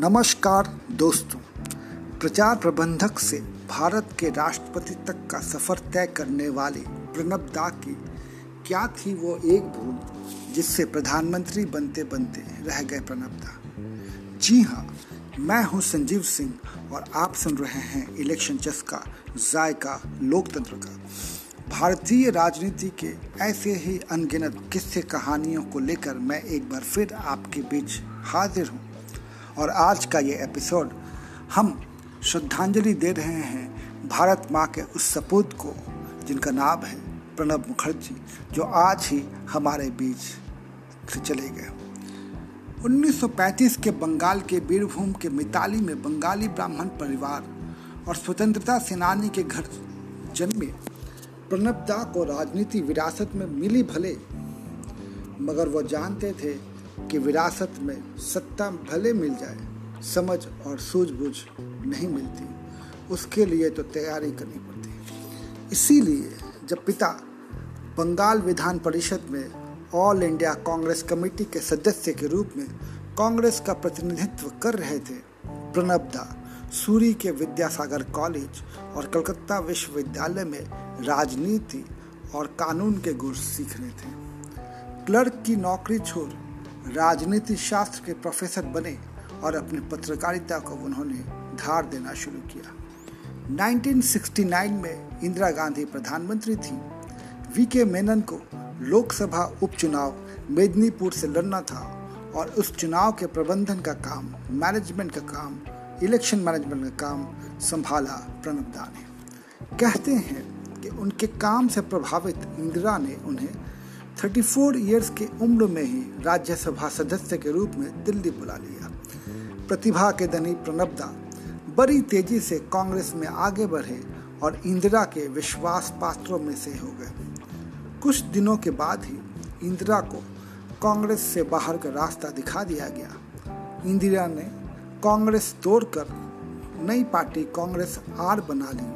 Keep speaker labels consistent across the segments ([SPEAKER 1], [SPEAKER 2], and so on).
[SPEAKER 1] नमस्कार दोस्तों। प्रचार प्रबंधक से भारत के राष्ट्रपति तक का सफ़र तय करने वाले प्रणब दा की क्या थी वो एक भूल जिससे प्रधानमंत्री बनते बनते रह गए प्रणब दा? जी हाँ मैं हूँ संजीव सिंह और आप सुन रहे हैं इलेक्शन चस्का, जायका, लोकतंत्र का। भारतीय राजनीति के ऐसे ही अनगिनत किस्से कहानियों को लेकर मैं एक बार फिर आपके बीच हाजिर हूँ। और आज का ये एपिसोड हम श्रद्धांजलि दे रहे हैं भारत माँ के उस सपूत को, जिनका नाम है प्रणब मुखर्जी, जो आज ही हमारे बीच से चले गए। 1935 के बंगाल के बीरभूम के मिताली में बंगाली ब्राह्मण परिवार और स्वतंत्रता सेनानी के घर जन्मे प्रणब दा को राजनीति विरासत में मिली भले, मगर वो जानते थे कि विरासत में सत्ता भले मिल जाए, समझ और सूझबूझ नहीं मिलती। उसके लिए तो तैयारी करनी पड़ती इसीलिए जब पिता बंगाल विधान परिषद में ऑल इंडिया कांग्रेस कमेटी के सदस्य के रूप में कांग्रेस का प्रतिनिधित्व कर रहे थे, प्रणब दा सूरी के विद्यासागर कॉलेज और कलकत्ता विश्वविद्यालय में राजनीति और कानून के गुर सीख रहे थे। क्लर्क की नौकरी छोड़ राजनीति शास्त्र के प्रोफेसर बने और अपनी पत्रकारिता को उन्होंने धार देना शुरू किया। 1969 में इंदिरा गांधी प्रधानमंत्री थी। वी के मेनन को लोकसभा उपचुनाव मेदिनीपुर से लड़ना था और उस चुनाव के प्रबंधन का काम मैनेजमेंट का काम इलेक्शन मैनेजमेंट का काम संभाला प्रणब दा ने। कहते हैं कि उनके काम से प्रभावित इंदिरा ने उन्हें 34 इयर्स की उम्र में ही राज्यसभा सदस्य के रूप में दिल्ली बुला लिया। प्रतिभा के धनी प्रणबदा बड़ी तेज़ी से कांग्रेस में आगे बढ़े और इंदिरा के विश्वास पात्रों में से हो गए। कुछ दिनों के बाद ही इंदिरा को कांग्रेस से बाहर का रास्ता दिखा दिया गया। इंदिरा ने कांग्रेस तोड़कर नई पार्टी कांग्रेस आर बना ली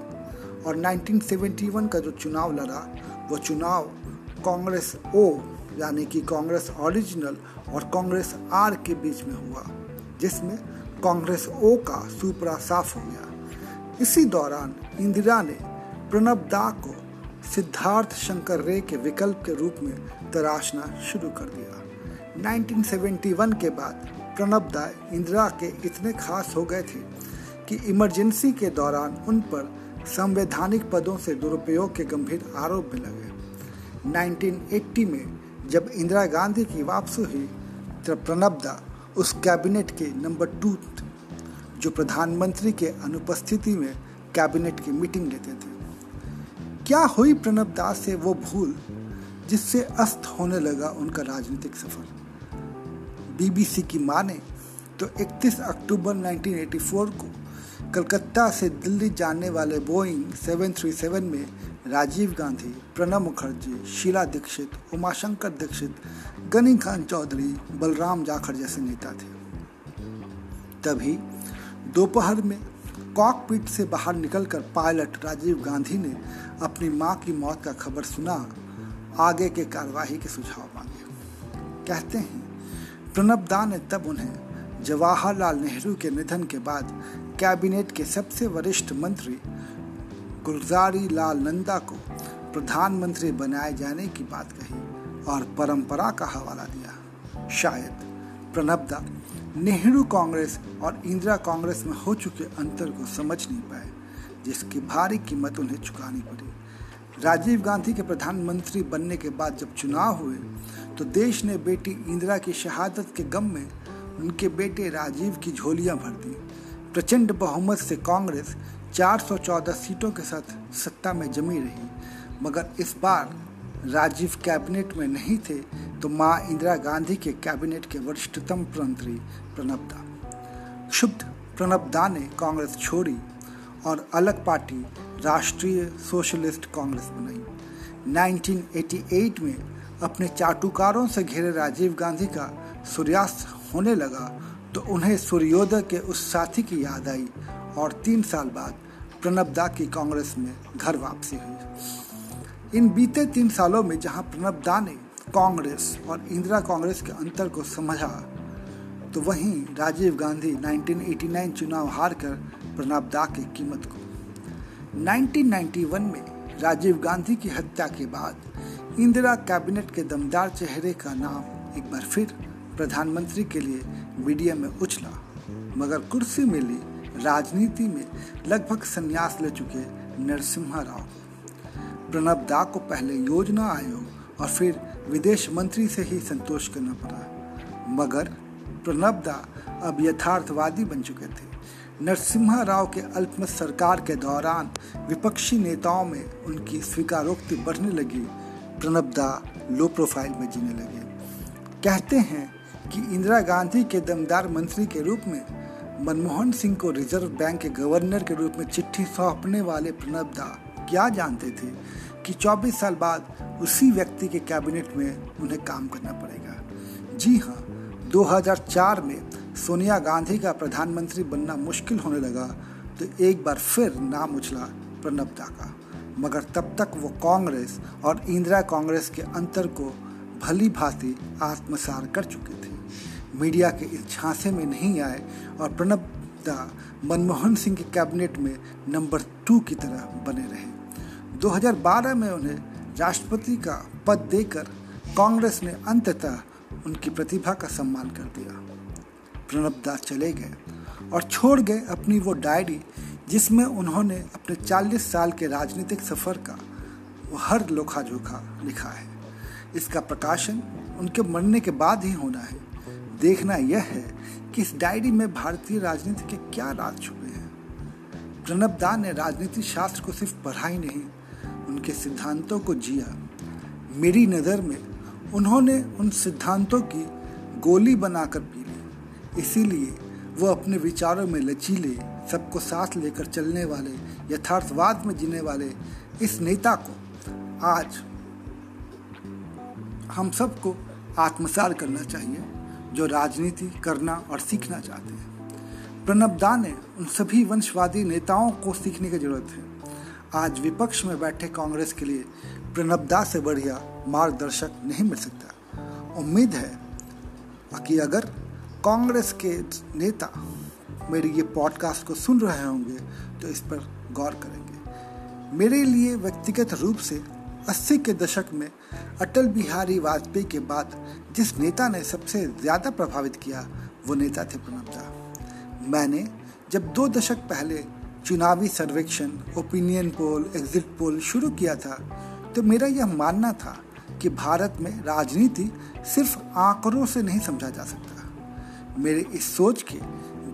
[SPEAKER 1] और 1971 का जो चुनाव लड़ा, वो चुनाव कांग्रेस ओ, यानी कि कांग्रेस ओरिजिनल और कांग्रेस आर के बीच में हुआ, जिसमें कांग्रेस ओ का सुपरा साफ़ हो गया। इसी दौरान इंदिरा ने प्रणब दा को सिद्धार्थ शंकर रे के विकल्प के रूप में तराशना शुरू कर दिया। 1971 के बाद प्रणब दा इंदिरा के इतने खास हो गए थे कि इमरजेंसी के दौरान उन पर संवैधानिक पदों से दुरुपयोग के गंभीर आरोप भी लगे। 1980 में जब इंदिरा गांधी की वापसी हुई, तब प्रणब दा उस कैबिनेट के नंबर टू जो प्रधानमंत्री के अनुपस्थिति में कैबिनेट की मीटिंग लेते थे। क्या हुई प्रणब दास से वो भूल जिससे अस्त होने लगा उनका राजनीतिक सफ़र? बीबीसी की माने तो 31 अक्टूबर 1984 को कलकत्ता से दिल्ली जाने वाले बोइंग 737 में राजीव गांधी, प्रणब मुखर्जी, शीला दीक्षित, उमाशंकर दीक्षित, गनी खान चौधरी, बलराम जाखड़ जैसे नेता थे। तभी दोपहर में कॉकपिट से बाहर निकलकर पायलट राजीव गांधी ने अपनी माँ की मौत का खबर सुना, आगे के कार्यवाही के सुझाव मांगे। कहते हैं, प्रणब दा ने तब उन्हें जवाहरलाल नेहरू के निधन के बाद कैबिनेट के सबसे वरिष्ठ मंत्री गुलजारी लाल नंदा को प्रधानमंत्री बनाए जाने की बात कही और परंपरा का हवाला दिया। शायद प्रणबदा नेहरू कांग्रेस और इंदिरा कांग्रेस में हो चुके अंतर को समझ नहीं पाए, जिसकी भारी कीमत उन्हें चुकानी पड़ी। राजीव गांधी के प्रधानमंत्री बनने के बाद जब चुनाव हुए तो देश ने बेटी इंदिरा की शहादत के गम में उनके बेटे राजीव की झोलियाँ भर दी। प्रचंड बहुमत से कांग्रेस 414 सीटों के साथ सत्ता में जमी रही। मगर इस बार राजीव कैबिनेट में नहीं थे तो माँ इंदिरा गांधी के कैबिनेट के वरिष्ठतम मंत्री प्रणब दा। क्षुब्ध प्रणब दा ने कांग्रेस छोड़ी और अलग पार्टी राष्ट्रीय सोशलिस्ट कांग्रेस बनाई। 1988 में अपने चाटुकारों से घिरे राजीव गांधी का सूर्यास्त होने लगा तो उन्हें सूर्योदय के उस साथी की याद आई और तीन साल बाद प्रणब दा की कांग्रेस में घर वापसी हुई। इन बीते तीन सालों में जहाँ प्रणब दा ने कांग्रेस और इंदिरा कांग्रेस के अंतर को समझा तो वहीं राजीव गांधी 1989 चुनाव हार कर प्रणब दा की कीमत को। 1991 में राजीव गांधी की हत्या के बाद इंदिरा कैबिनेट के दमदार चेहरे का नाम एक बार फिर प्रधानमंत्री के लिए मीडिया में उछला, मगर कुर्सी मिली, राजनीति में लगभग संन्यास ले चुके नरसिम्हा राव प्रणब दा को पहले योजना आयोग और फिर विदेश मंत्री से ही संतोष करना पड़ा, मगर प्रणब दा अब यथार्थवादी बन चुके थे। नरसिम्हा राव के अल्पमत सरकार के दौरान विपक्षी नेताओं में उनकी स्वीकारोक्ति बढ़ने लगी। प्रणब दा लो प्रोफ़ाइल में जीने लगे। कहते हैं कि इंदिरा गांधी के दमदार मंत्री के रूप में मनमोहन सिंह को रिज़र्व बैंक के गवर्नर के रूप में चिट्ठी सौंपने वाले प्रणब दा क्या जानते थे कि 24 साल बाद उसी व्यक्ति के कैबिनेट में उन्हें काम करना पड़ेगा? जी हाँ 2004 में सोनिया गांधी का प्रधानमंत्री बनना मुश्किल होने लगा तो एक बार फिर नाम उछला प्रणब दा का। मगर तब तक वो कांग्रेस और इंदिरा कांग्रेस के अंतर को भली भांति आत्मसार कर चुके थे। मीडिया के इस झांसे में नहीं आए और प्रणब दा मनमोहन सिंह के कैबिनेट में नंबर टू की तरह बने रहे। 2012 में उन्हें राष्ट्रपति का पद देकर कांग्रेस ने अंततः उनकी प्रतिभा का सम्मान कर दिया। प्रणब दास चले गए और छोड़ गए अपनी वो डायरी जिसमें उन्होंने अपने 40 साल के राजनीतिक सफ़र का वो हर लोखा जोखा लिखा है। इसका प्रकाशन उनके मरने के बाद ही होना है। देखना यह है कि इस डायरी में भारतीय राजनीति के क्या राज छुपे हैं। प्रणब दा ने राजनीति शास्त्र को सिर्फ़ पढ़ा ही नहीं, उनके सिद्धांतों को जिया। मेरी नज़र में उन्होंने उन सिद्धांतों की गोली बनाकर पी ली। इसीलिए वो अपने विचारों में लचीले, सबको साथ लेकर चलने वाले, यथार्थवाद में जीने वाले इस नेता को आज हम सबको आत्मसार करना चाहिए। जो राजनीति करना और सीखना चाहते हैं। प्रणब दा ने उन सभी वंशवादी नेताओं को सीखने की ज़रूरत है। आज विपक्ष में बैठे कांग्रेस के लिए प्रणब दा से बढ़िया मार्गदर्शक नहीं मिल सकता। उम्मीद है कि अगर कांग्रेस के नेता मेरी ये पॉडकास्ट को सुन रहे होंगे तो इस पर गौर करेंगे। मेरे लिए व्यक्तिगत रूप से 80 के दशक में अटल बिहारी वाजपेयी के बाद जिस नेता ने सबसे ज़्यादा प्रभावित किया, वो नेता थे प्रणब दा मैंने जब दो दशक पहले चुनावी सर्वेक्षण ओपिनियन पोल एग्जिट पोल शुरू किया था तो मेरा यह मानना था कि भारत में राजनीति सिर्फ़ आंकड़ों से नहीं समझा जा सकता। मेरे इस सोच के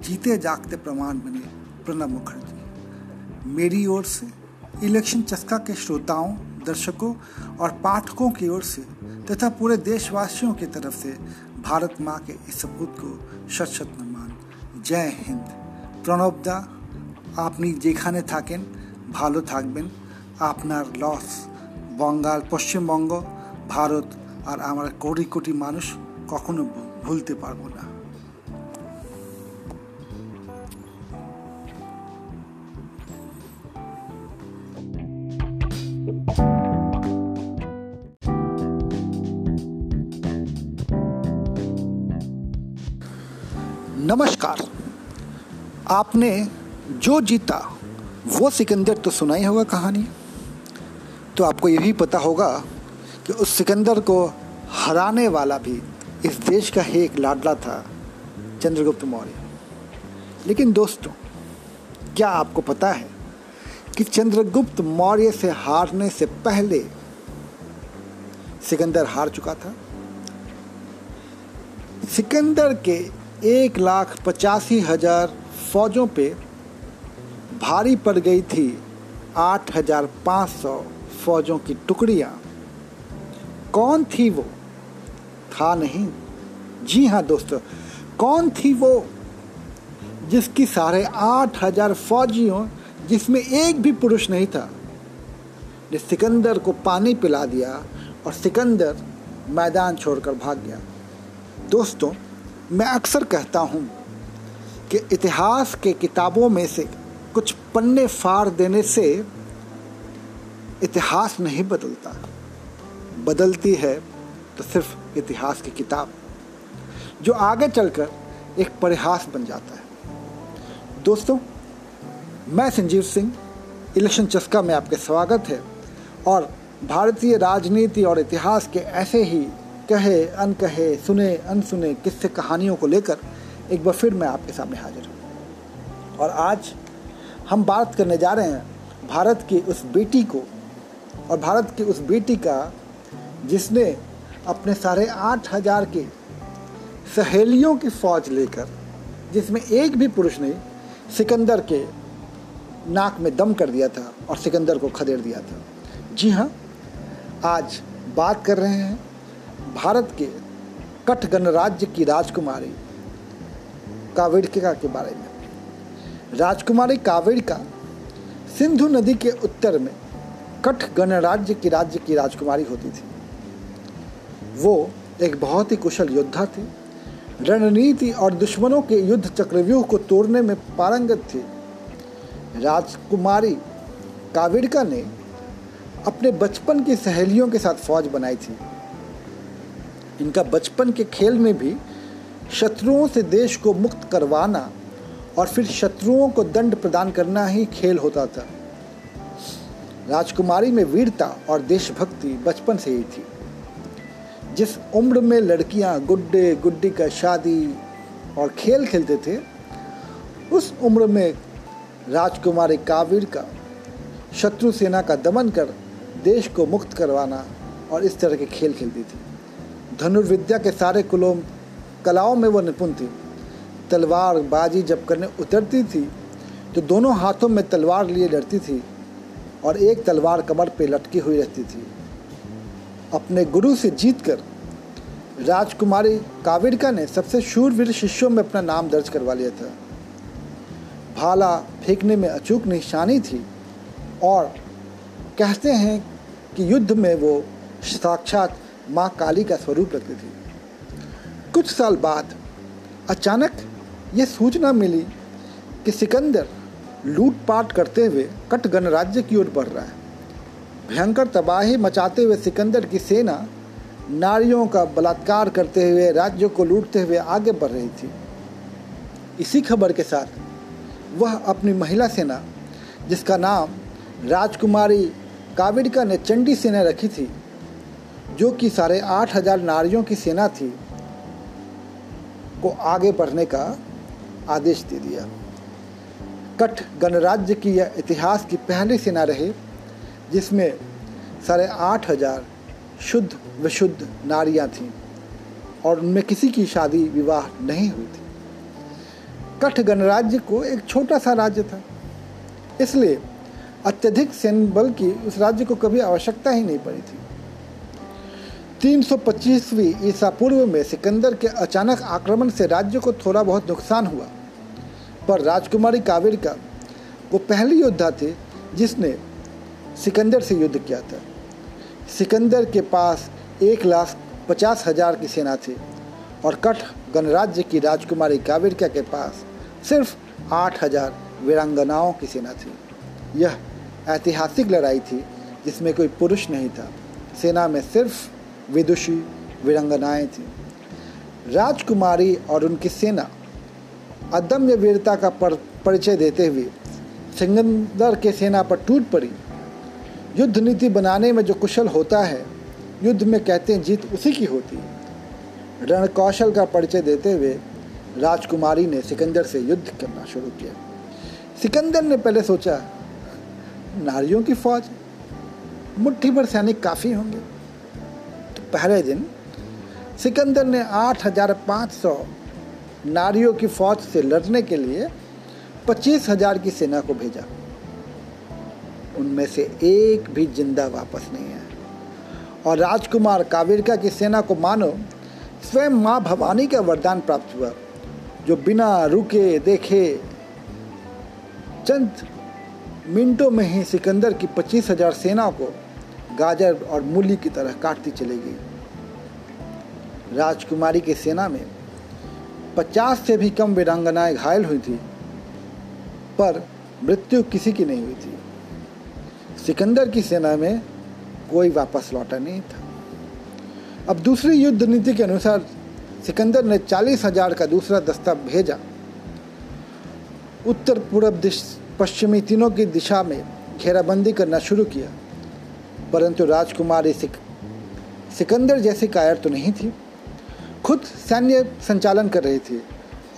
[SPEAKER 1] जीते जागते प्रमाण बने प्रणब मुखर्जी। मेरी ओर से इलेक्शन चस्का के श्रोताओं दर्शकों और पाठकों की ओर से तथा पूरे देशवासियों की तरफ से भारत माँ के इस सपूत को शत शत नमान जय हिंद प्रणब दा আপনি যেখানে থাকেন ভালো থাকবেন আপনার লস বঙ্গাল পশ্চিমবঙ্গ ভারত আর আমার কোটি কোটি মানুষ কখনো ভুলতে পারবো না नमस्कार। आपने जो जीता, वो सिकंदर तो सुना ही होगा कहानी। तो आपको ये भी पता होगा कि उस सिकंदर को हराने वाला भी इस देश का ही एक लाडला था, चंद्रगुप्त मौर्य। लेकिन दोस्तों, क्या आपको पता है कि चंद्रगुप्त मौर्य से हारने से पहले सिकंदर हार चुका था? सिकंदर के एक लाख पचासी हज़ार फौजों पे भारी पड़ गई थी आठ हज़ार पाँच सौ फौजों की टुकड़ियाँ। कौन थी वो? था नहीं। जी हाँ दोस्तों, कौन थी वो जिसकी साढ़े आठ हज़ार फौजियों, जिसमें एक भी पुरुष नहीं था, ने सिकंदर को पानी पिला दिया और सिकंदर मैदान छोड़कर भाग गया। दोस्तों मैं अक्सर कहता हूँ कि इतिहास के किताबों में से कुछ पन्ने फाड़ देने से इतिहास नहीं बदलता। बदलती है तो सिर्फ़ इतिहास की किताब, जो आगे चलकर एक परिहास बन जाता है। दोस्तों, मैं संजीव सिंह, इलेक्शन चस्का में आपके स्वागत है, और भारतीय राजनीति और इतिहास के ऐसे ही कहे, अनकहे, सुने, अनसुने, किस्से कहानियों को लेकर एक बार फिर मैं आपके सामने हाजिर हूँ। और आज हम बात करने जा रहे हैं भारत की उस बेटी को और भारत की उस बेटी का जिसने अपने साढ़े आठ हज़ार के सहेलियों की फौज लेकर, जिसमें एक भी पुरुष ने सिकंदर के नाक में दम कर दिया था और सिकंदर को खदेड़ दिया था। जी हाँ आज बात कर रहे हैं भारत के कठ गणराज्य की राजकुमारी कावेड़िका के बारे में। राजकुमारी कावेड़िका सिंधु नदी के उत्तर में कठ गणराज्य की राज्य की राजकुमारी होती थी। वो एक बहुत ही कुशल योद्धा थी। रणनीति और दुश्मनों के युद्ध चक्रव्यूह को तोड़ने में पारंगत थी। राजकुमारी कावेड़िका ने अपने बचपन की सहेलियों के साथ फौज बनाई थी। इनका बचपन के खेल में भी शत्रुओं से देश को मुक्त करवाना और फिर शत्रुओं को दंड प्रदान करना ही खेल होता था। राजकुमारी में वीरता और देशभक्ति बचपन से ही थी। जिस उम्र में लड़कियाँ गुड्डे, गुड्डी का शादी और खेल खेलते थे, उस उम्र में राजकुमारी काविर का शत्रु सेना का दमन कर देश को मुक्त करवाना और इस तरह के खेल खेलती थी। धनुर्विद्या के सारे कुलों, कलाओं में वो निपुण थी। तलवार बाजी जब करने उतरती थी तो दोनों हाथों में तलवार लिए लड़ती थी और एक तलवार कमर पे लटकी हुई रहती थी। अपने गुरु से जीतकर राजकुमारी काविड़का ने सबसे शूरवीर शिष्यों में अपना नाम दर्ज करवा लिया था। भाला फेंकने में अचूक निशानी थी और कहते हैं कि युद्ध में वो साक्षात माँ काली का स्वरूप रखती थी। कुछ साल बाद अचानक ये सूचना मिली कि सिकंदर लूटपाट करते हुए कट गणराज्य की ओर बढ़ रहा है। भयंकर तबाही मचाते हुए सिकंदर की सेना नारियों का बलात्कार करते हुए राज्यों को लूटते हुए आगे बढ़ रही थी। इसी खबर के साथ वह अपनी महिला सेना, जिसका नाम राजकुमारी काविड़का ने चंडी सेना रखी थी जो कि साढ़े आठ हज़ार नारियों की सेना थी, को आगे बढ़ने का आदेश दे दिया। कठ गणराज्य की यह इतिहास की पहली सेना रही, जिसमें साढ़े आठ हज़ार शुद्ध विशुद्ध नारियाँ थीं और उनमें किसी की शादी विवाह नहीं हुई थी। कठ गणराज्य को एक छोटा सा राज्य था, इसलिए अत्यधिक सैन्य बल की उस राज्य को कभी आवश्यकता ही नहीं पड़ी थी। 325वीं ईसा पूर्व में सिकंदर के अचानक आक्रमण से राज्य को थोड़ा बहुत नुकसान हुआ। पर राजकुमारी कावेर का, वो पहली योद्धा थी जिसने सिकंदर से युद्ध किया था। सिकंदर के पास एक लाख पचास हज़ार की सेना थी और कठ गणराज्य की राजकुमारी काविरका के पास सिर्फ़ आठ हज़ार वीरांगनाओं की सेना थी। यह ऐतिहासिक लड़ाई थी जिसमें कोई पुरुष नहीं था। सेना में सिर्फ़ विदुषी वीरंगनाएँ थीं। राजकुमारी और उनकी सेना अदम्य वीरता का पर, परिचय देते हुए सिकंदर के सेना पर टूट पड़ी। युद्ध नीति बनाने में जो कुशल होता है युद्ध में कहते हैं जीत उसी की होती है। रण कौशल का परिचय देते हुए राजकुमारी ने सिकंदर से युद्ध करना शुरू किया। सिकंदर ने पहले सोचा नारियों की फौज मुट्ठी भर सैनिक काफ़ी होंगे। पहले दिन, सिकंदर ने आठ हज़ार पाँच सौ नारियों की फौज से लड़ने के लिए पच्चीस हज़ार की सेना को भेजा। उनमें से एक भी ज़िंदा वापस नहीं आया। और राजकुमार काविरका की सेना को मानो, स्वयं माँ भवानी का वरदान प्राप्त हुआ, जो बिना रुके देखे चंद मिनटों में ही सिकंदर की पच्चीस हज़ार सेना को गाजर और मूली की तरह काटती चली गई राजकुमारी की सेना में पचास से भी कम वीरांगनाएँ घायल हुई थी, पर मृत्यु किसी की नहीं हुई थी। सिकंदर की सेना में कोई वापस लौटा नहीं था। अब दूसरी युद्ध नीति के अनुसार सिकंदर ने चालीस हज़ार का दूसरा दस्ता भेजा। उत्तर पूर्व पश्चिमी तीनों की दिशा में घेराबंदी करना शुरू किया। परंतु राजकुमारी सिक, सिकंदर जैसी कायर तो नहीं थी। खुद सैन्य संचालन कर रही थी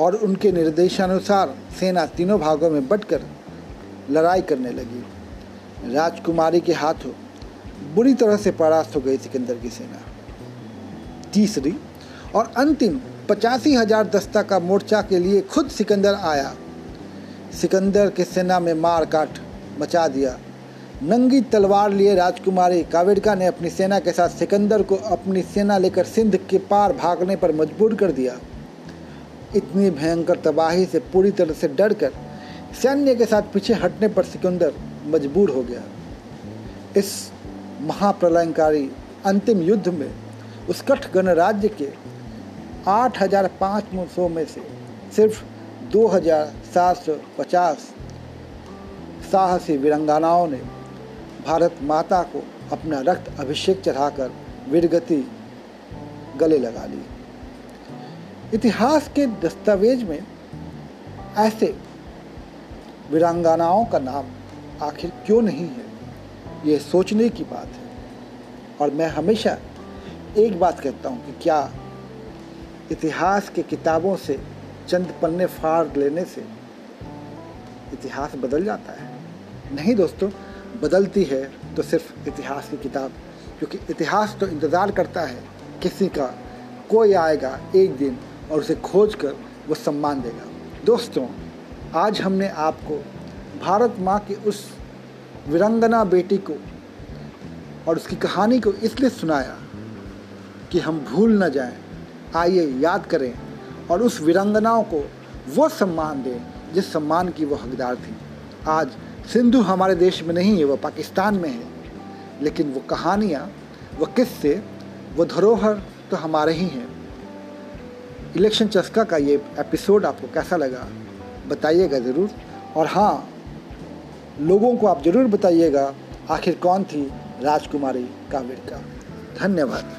[SPEAKER 1] और उनके निर्देशानुसार सेना तीनों भागों में बंटकर लड़ाई करने लगी। राजकुमारी के हाथों बुरी तरह से परास्त हो गई सिकंदर की सेना। तीसरी और अंतिम पचासी हज़ार दस्ता का मोर्चा के लिए खुद सिकंदर आया। सिकंदर के सेना में मार काट मचा दिया। नंगी तलवार लिए राजकुमारी कावेड़का ने अपनी सेना के साथ सिकंदर को अपनी सेना लेकर सिंध के पार भागने पर मजबूर कर दिया। इतनी भयंकर तबाही से पूरी तरह से डर कर सैन्य के साथ पीछे हटने पर सिकंदर मजबूर हो गया। इस महाप्रलयकारी अंतिम युद्ध में उत्कट गणराज्य के आठ हज़ार पाँच सौ में से सिर्फ़ दो हज़ार सात सौ पचास साहसी वीरंगानाओं ने भारत माता को अपना रक्त अभिषेक चढ़ाकर वीरगति गले लगा ली। इतिहास के दस्तावेज़ में ऐसे वीरांगनाओं का नाम आखिर क्यों नहीं है, ये सोचने की बात है। और मैं हमेशा एक बात कहता हूँ कि क्या इतिहास के किताबों से चंद पन्ने फाड़ लेने से इतिहास बदल जाता है? नहीं दोस्तों बदलती है तो सिर्फ़ इतिहास की किताब। क्योंकि इतिहास तो इंतज़ार करता है, किसी का, कोई आएगा एक दिन और उसे खोज कर वो सम्मान देगा। दोस्तों, आज हमने आपको भारत माँ की उस वीरंगना बेटी को और उसकी कहानी को इसलिए सुनाया कि हम भूल न जाएँ। आइए याद करें और उस वीरंगनाओं को वो सम्मान दें जिस सम्मान की वो हकदार थी। आज सिंधु हमारे देश में नहीं है, वो पाकिस्तान में है। लेकिन वो कहानियाँ, वो किस्से, वो धरोहर तो हमारे ही हैं। इलेक्शन चस्का का ये एपिसोड आपको कैसा लगा, बताइएगा ज़रूर। और हाँ लोगों को आप ज़रूर बताइएगा, आखिर कौन थी राजकुमारी कावेर का। धन्यवाद।